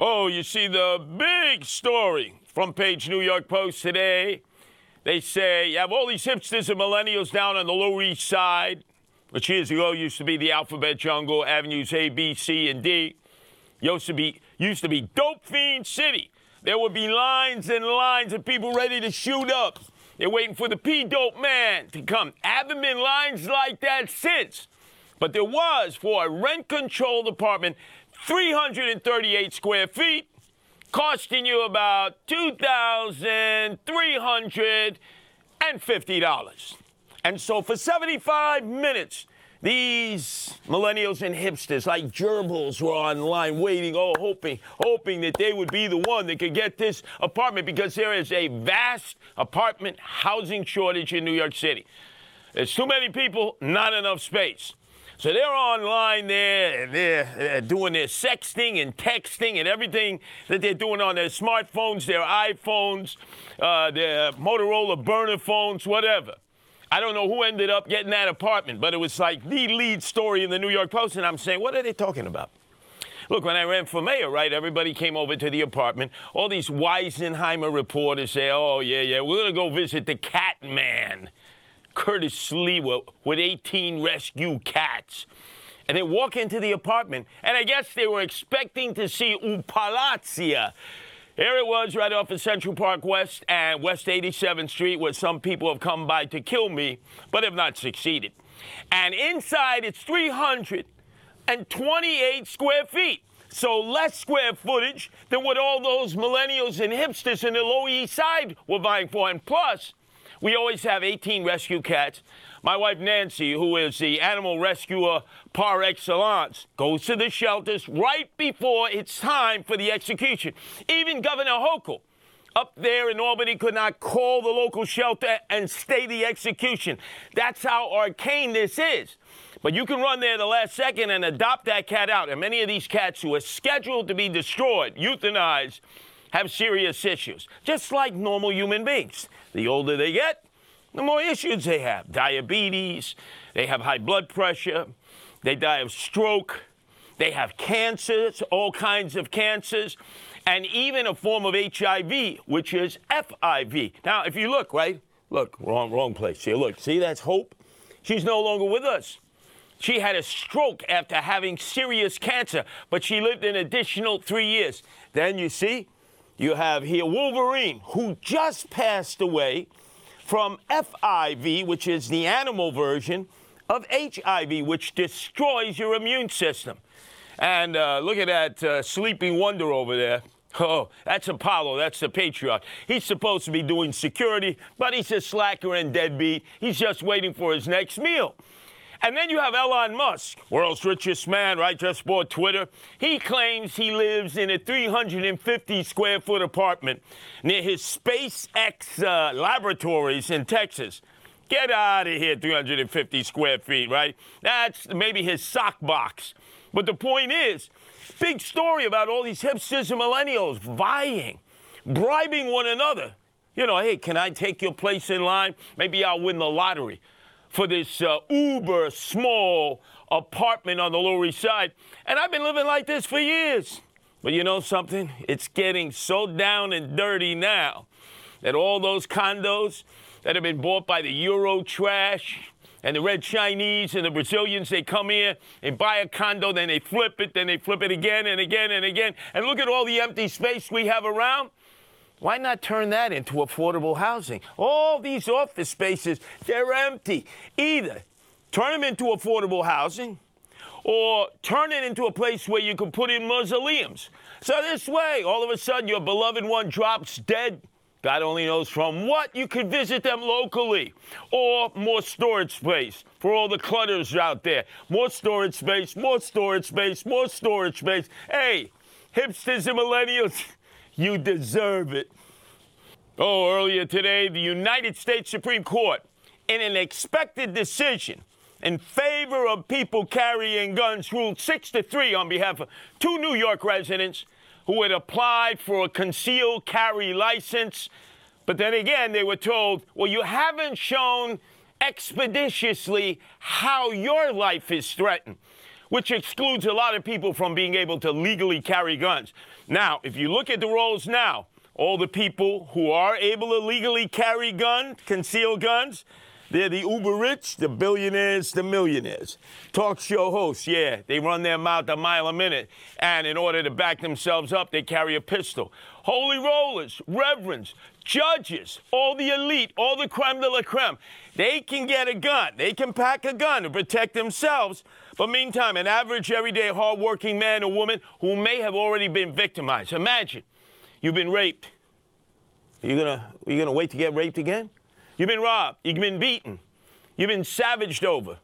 Oh, you see the big story front page New York Post today. They say you have all these hipsters and millennials down on the Lower East Side, which years ago used to be the alphabet jungle, avenues A, B, C, and D. Used to be used to be dope fiend city. There would be lines and lines of people ready to shoot up. They're waiting for the P dope man to come. Haven't been lines like that since. But there was for a rent controlled apartment, 338 square feet, costing you about $2,350. And so for 75 minutes, these millennials and hipsters like gerbils were online waiting, oh, hoping, hoping that they would be the one that could get this apartment because there is a vast apartment housing shortage in New York City. There's too many people, not enough space. So they're online there and they're, they're, doing their sexting and texting and everything that they're doing on their smartphones, their iPhones, uh, their Motorola burner phones, whatever. I don't know who ended up getting that apartment, but it was like the lead story in the New York Post, and I'm saying, what are they talking about? Look, when I ran for mayor, right, everybody came over to the apartment. All these Weisenheimer reporters say, oh, yeah, yeah, we're going to go visit the cat man, Curtis Sliwa, with 18 rescue cats. And they walk into the apartment, and I guess they were expecting to see Upalazia, here it was right off of Central Park West and West 87th Street, where some people have come by to kill me, but have not succeeded. And inside, it's 328 square feet. So less square footage than what all those millennials and hipsters in the Lower East Side were vying for. And plus, we always have 18 rescue cats my wife Nancy, who is the animal rescuer par excellence, goes to the shelters right before it's time for the execution. Even Governor Hochul up there in Albany could not call the local shelter and stay the execution. That's how arcane this is. But you can run there the last second and adopt that cat out. And many of these cats who are scheduled to be destroyed, euthanized, have serious issues, just like normal human beings. The older they get, the more issues they have diabetes, they have high blood pressure, they die of stroke, they have cancers, all kinds of cancers, and even a form of HIV, which is FIV. Now, if you look, right? Look, wrong, wrong place here. Look, see, that's Hope. She's no longer with us. She had a stroke after having serious cancer, but she lived an additional three years. Then you see, you have here Wolverine, who just passed away from FIV, which is the animal version of HIV, which destroys your immune system. And uh, look at that uh, sleeping wonder over there. Oh, that's Apollo. That's the patriarch. He's supposed to be doing security, but he's a slacker and deadbeat. He's just waiting for his next meal. And then you have Elon Musk, world's richest man, right? Just bought Twitter. He claims he lives in a 350 square foot apartment near his SpaceX uh, laboratories in Texas. Get out of here, 350 square feet, right? That's maybe his sock box. But the point is, big story about all these hipsters and millennials vying, bribing one another. You know, hey, can I take your place in line? Maybe I'll win the lottery for this uh, uber small apartment on the Lower East Side. And I've been living like this for years. But you know something? It's getting so down and dirty now that all those condos that have been bought by the Euro trash and the red Chinese and the Brazilians, they come here and buy a condo, then they flip it, then they flip it again and again and again. And look at all the empty space we have around. Why not turn that into affordable housing? All these office spaces, they're empty. Either turn them into affordable housing or turn it into a place where you can put in mausoleums. So this way, all of a sudden, your beloved one drops dead. God only knows from what. You could visit them locally. Or more storage space for all the clutters out there. More storage space, more storage space, more storage space. Hey, hipsters and millennials. You deserve it. Oh, earlier today, the United States Supreme Court, in an expected decision in favor of people carrying guns, ruled 6 to 3 on behalf of two New York residents who had applied for a concealed carry license. But then again, they were told, well, you haven't shown expeditiously how your life is threatened which excludes a lot of people from being able to legally carry guns. Now, if you look at the rolls now, all the people who are able to legally carry guns, conceal guns, they're the uber rich, the billionaires, the millionaires. Talk show hosts, yeah, they run their mouth a mile a minute. And in order to back themselves up, they carry a pistol. Holy rollers, reverends, judges, all the elite, all the creme de la creme, they can get a gun. They can pack a gun to protect themselves. But meantime, an average, everyday, hardworking man or woman who may have already been victimized. Imagine you've been raped. Are you gonna, you gonna wait to get raped again? You've been robbed. You've been beaten. You've been savaged over.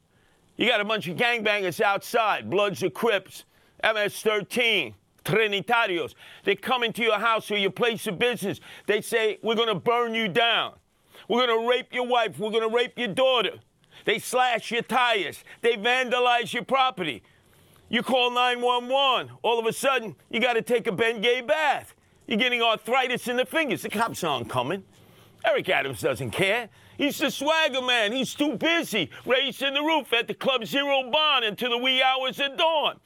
You got a bunch of gangbangers outside, Bloods or Crips, MS-13, Trinitarios. They come into your house or your place of business. They say, we're going to burn you down. We're going to rape your wife. We're going to rape your daughter. They slash your tires. They vandalize your property. You call 911. All of a sudden, you got to take a Bengay bath. You're getting arthritis in the fingers. The cops aren't coming. Eric Adams doesn't care. He's the swagger man. He's too busy racing the roof at the Club Zero Bond until the wee hours of dawn.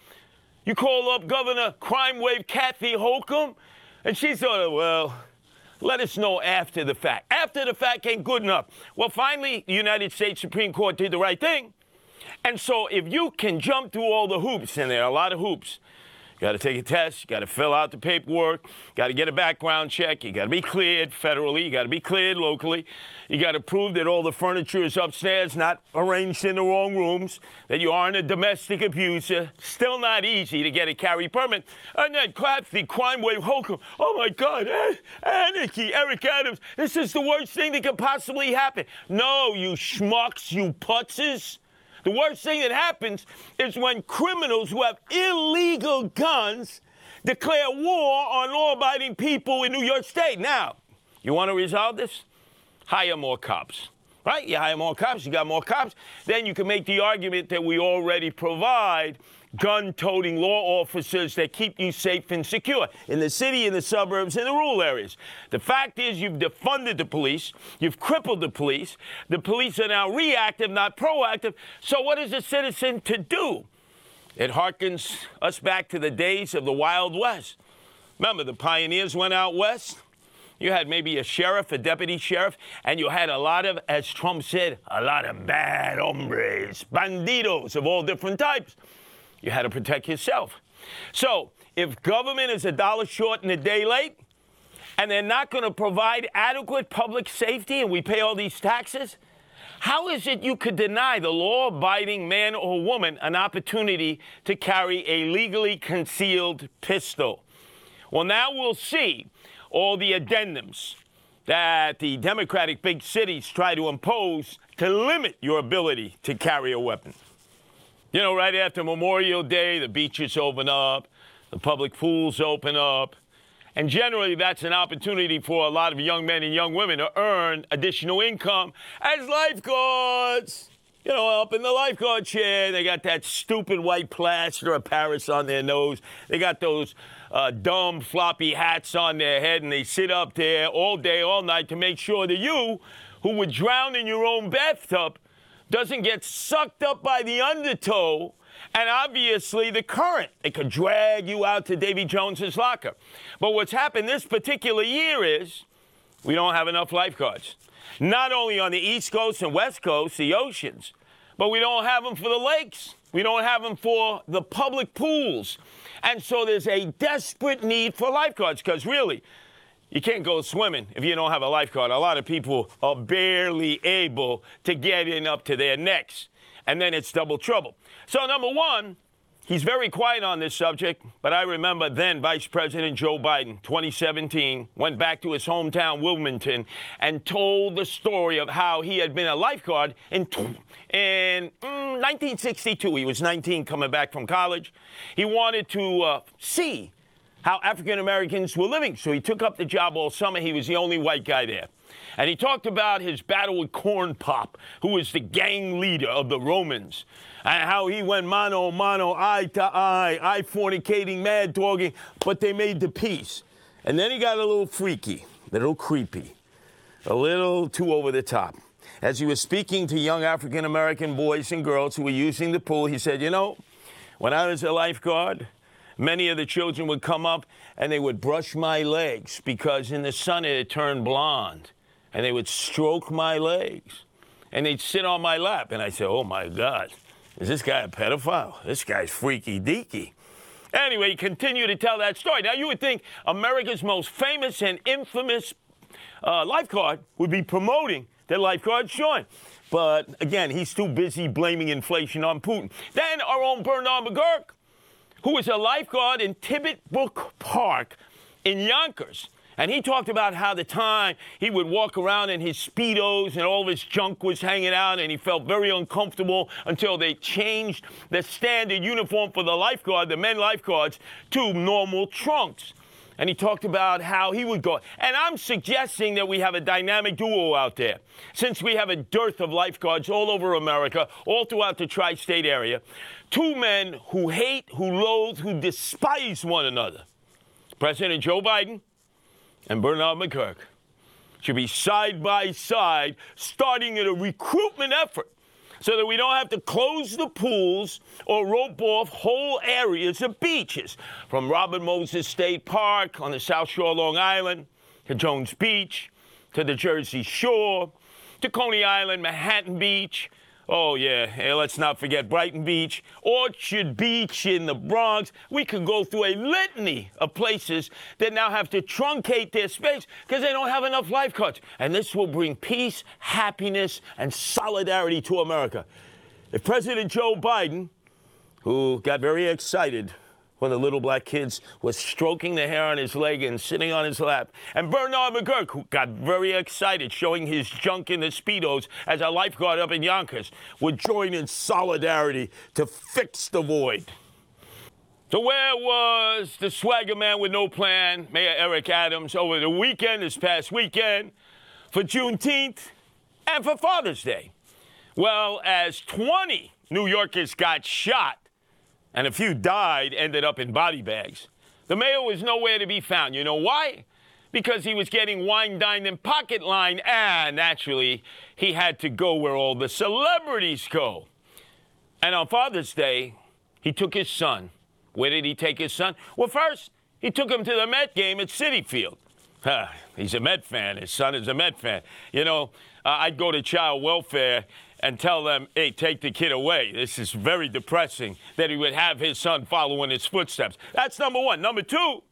You call up Governor Crime Wave Kathy Hochul, and she thought, oh, well, let us know after the fact. After the fact ain't good enough. Well, finally, the United States Supreme Court did the right thing. And so if you can jump through all the hoops, and there are a lot of hoops, got to take a test, you got to fill out the paperwork, got to get a background check, you got to be cleared federally, you got to be cleared locally, you got to prove that all the furniture is upstairs, not arranged in the wrong rooms, that you aren't a domestic abuser. Still not easy to get a carry permit. And then clap the crime wave Hochul. Oh my God, anarchy, Eric Adams. This is the worst thing that could possibly happen. No, you schmucks, you putzes. The worst thing that happens is when criminals who have illegal guns declare war on law abiding people in New York State. Now, you want to resolve this? Hire more cops. Right? You hire more cops, you got more cops. Then you can make the argument that we already provide gun toting law officers that keep you safe and secure in the city, in the suburbs, in the rural areas. The fact is, you've defunded the police, you've crippled the police. The police are now reactive, not proactive. So, what is a citizen to do? It harkens us back to the days of the Wild West. Remember, the pioneers went out west. You had maybe a sheriff, a deputy sheriff, and you had a lot of, as Trump said, a lot of bad hombres, bandidos of all different types. You had to protect yourself. So if government is a dollar short and a day late, and they're not going to provide adequate public safety, and we pay all these taxes, how is it you could deny the law abiding man or woman an opportunity to carry a legally concealed pistol? Well, now we'll see all the addendums that the Democratic big cities try to impose to limit your ability to carry a weapon. You know, right after Memorial Day, the beaches open up, the public pools open up. And generally, that's an opportunity for a lot of young men and young women to earn additional income as lifeguards. You know, up in the lifeguard chair, they got that stupid white plaster of Paris on their nose. They got those uh, dumb floppy hats on their head, and they sit up there all day, all night to make sure that you, who would drown in your own bathtub, doesn't get sucked up by the undertow and obviously the current. It could drag you out to Davy Jones's locker. But what's happened this particular year is we don't have enough lifeguards. Not only on the East Coast and West Coast, the oceans, but we don't have them for the lakes. We don't have them for the public pools. And so there's a desperate need for lifeguards because really, you can't go swimming if you don't have a lifeguard. A lot of people are barely able to get in up to their necks, and then it's double trouble. So, number one, he's very quiet on this subject, but I remember then Vice President Joe Biden, 2017, went back to his hometown, Wilmington, and told the story of how he had been a lifeguard in, in mm, 1962. He was 19 coming back from college. He wanted to uh, see how African Americans were living. So he took up the job all summer. He was the only white guy there. And he talked about his battle with Corn Pop, who was the gang leader of the Romans, and how he went mano mano, eye to eye, eye fornicating, mad dogging, but they made the peace. And then he got a little freaky, a little creepy, a little too over the top. As he was speaking to young African American boys and girls who were using the pool, he said, You know, When I was a lifeguard, many of the children would come up and they would brush my legs because in the sun it had turned blonde. And they would stroke my legs. And they'd sit on my lap. And I said, Oh my God, is this guy a pedophile? This guy's freaky deaky. Anyway, he continued to tell that story. Now, you would think America's most famous and infamous uh, lifeguard would be promoting that lifeguards join. But again, he's too busy blaming inflation on Putin. Then our own Bernard McGuirk, who was a lifeguard in Tibbet Brook Park in Yonkers. And he talked about how the time he would walk around in his Speedos and all his junk was hanging out, and he felt very uncomfortable until they changed the standard uniform for the lifeguard, the men lifeguards, to normal trunks. And he talked about how he would go. And I'm suggesting that we have a dynamic duo out there. Since we have a dearth of lifeguards all over America, all throughout the tri state area, two men who hate, who loathe, who despise one another. President Joe Biden and Bernard McGuirk should be side by side, starting a recruitment effort so that we don't have to close the pools or rope off whole areas of beaches, from Robert Moses State Park on the South Shore, of Long Island, to Jones Beach, to the Jersey Shore, to Coney Island, Manhattan Beach, Oh, yeah. Hey, let's not forget Brighton Beach, Orchard Beach in the Bronx. We could go through a litany of places that now have to truncate their space because they don't have enough lifeguards. And this will bring peace, happiness, and solidarity to America. If President Joe Biden, who got very excited when the little black kids was stroking the hair on his leg and sitting on his lap. And Bernard McGuirk, who got very excited, showing his junk in the Speedos as a lifeguard up in Yonkers, would join in solidarity to fix the void. So where was the swagger man with no plan, Mayor Eric Adams, over the weekend, this past weekend, for Juneteenth and for Father's Day? Well, as 20 New Yorkers got shot and a few died, ended up in body bags. The mayor was nowhere to be found. You know why? Because he was getting wine, dined, and pocket line, and naturally, he had to go where all the celebrities go. And on Father's Day, he took his son. Where did he take his son? Well, first, he took him to the Met game at Citi Field. He's a Met fan. His son is a Met fan. You know, uh, I'd go to child welfare and tell them, hey, take the kid away. This is very depressing that he would have his son follow in his footsteps. That's number one. Number two,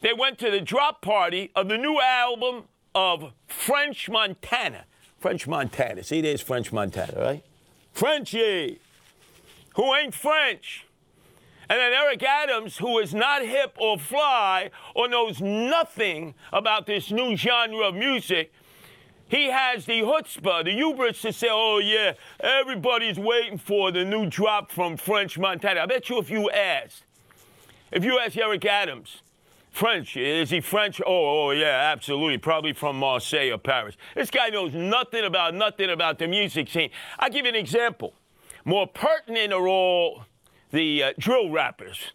they went to the drop party of the new album of French Montana. French Montana. See, there's French Montana, right? Frenchy, who ain't French. And then Eric Adams, who is not hip or fly or knows nothing about this new genre of music, he has the chutzpah, the hubris to say, oh, yeah, everybody's waiting for the new drop from French Montana. I bet you if you asked, if you ask Eric Adams, French, is he French? Oh, oh, yeah, absolutely. Probably from Marseille or Paris. This guy knows nothing about nothing about the music scene. I'll give you an example. More pertinent are all the uh, drill rappers.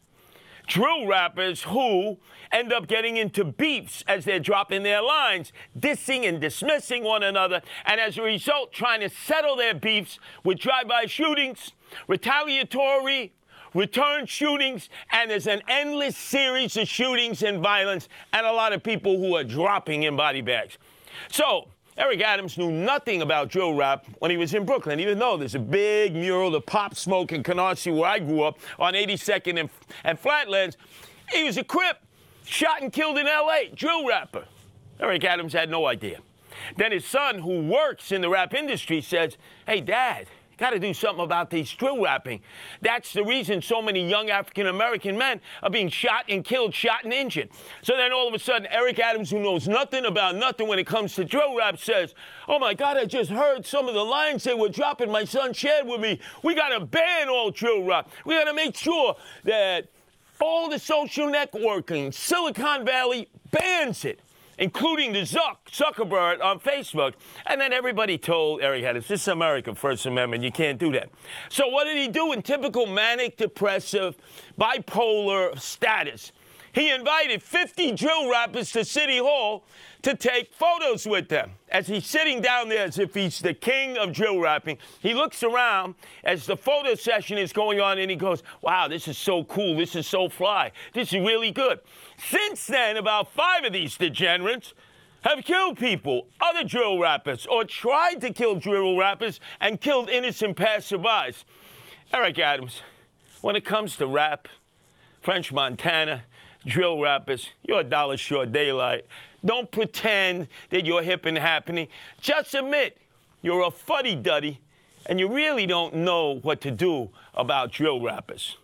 Drill rappers who end up getting into beefs as they're dropping their lines, dissing and dismissing one another, and as a result, trying to settle their beefs with drive by shootings, retaliatory return shootings, and there's an endless series of shootings and violence, and a lot of people who are dropping in body bags. So, Eric Adams knew nothing about drill rap when he was in Brooklyn, even though there's a big mural of Pop Smoke in Canarsie, where I grew up, on 82nd and, and Flatlands. He was a Crip shot and killed in L.A., drill rapper. Eric Adams had no idea. Then his son, who works in the rap industry, says, Hey, Dad, got to do something about these drill rapping. That's the reason so many young African American men are being shot and killed, shot and injured. So then all of a sudden, Eric Adams, who knows nothing about nothing when it comes to drill rap, says, Oh my God, I just heard some of the lines they were dropping. My son shared with me. We got to ban all drill rap. We got to make sure that all the social networking, Silicon Valley bans it, including the Zuck, Zuckerberg on Facebook. And then everybody told Eric Adams, this is America, First Amendment, you can't do that. So what did he do in typical manic depressive, bipolar status? He invited 50 drill rappers to City Hall to take photos with them. As he's sitting down there as if he's the king of drill rapping, he looks around as the photo session is going on and he goes, Wow, this is so cool. This is so fly. This is really good. Since then, about five of these degenerates have killed people, other drill rappers, or tried to kill drill rappers and killed innocent passerbys. Eric Adams, when it comes to rap, French Montana, drill rappers, you're a dollar short daylight. Don't pretend that you're hip and happening. Just admit you're a fuddy duddy and you really don't know what to do about drill rappers.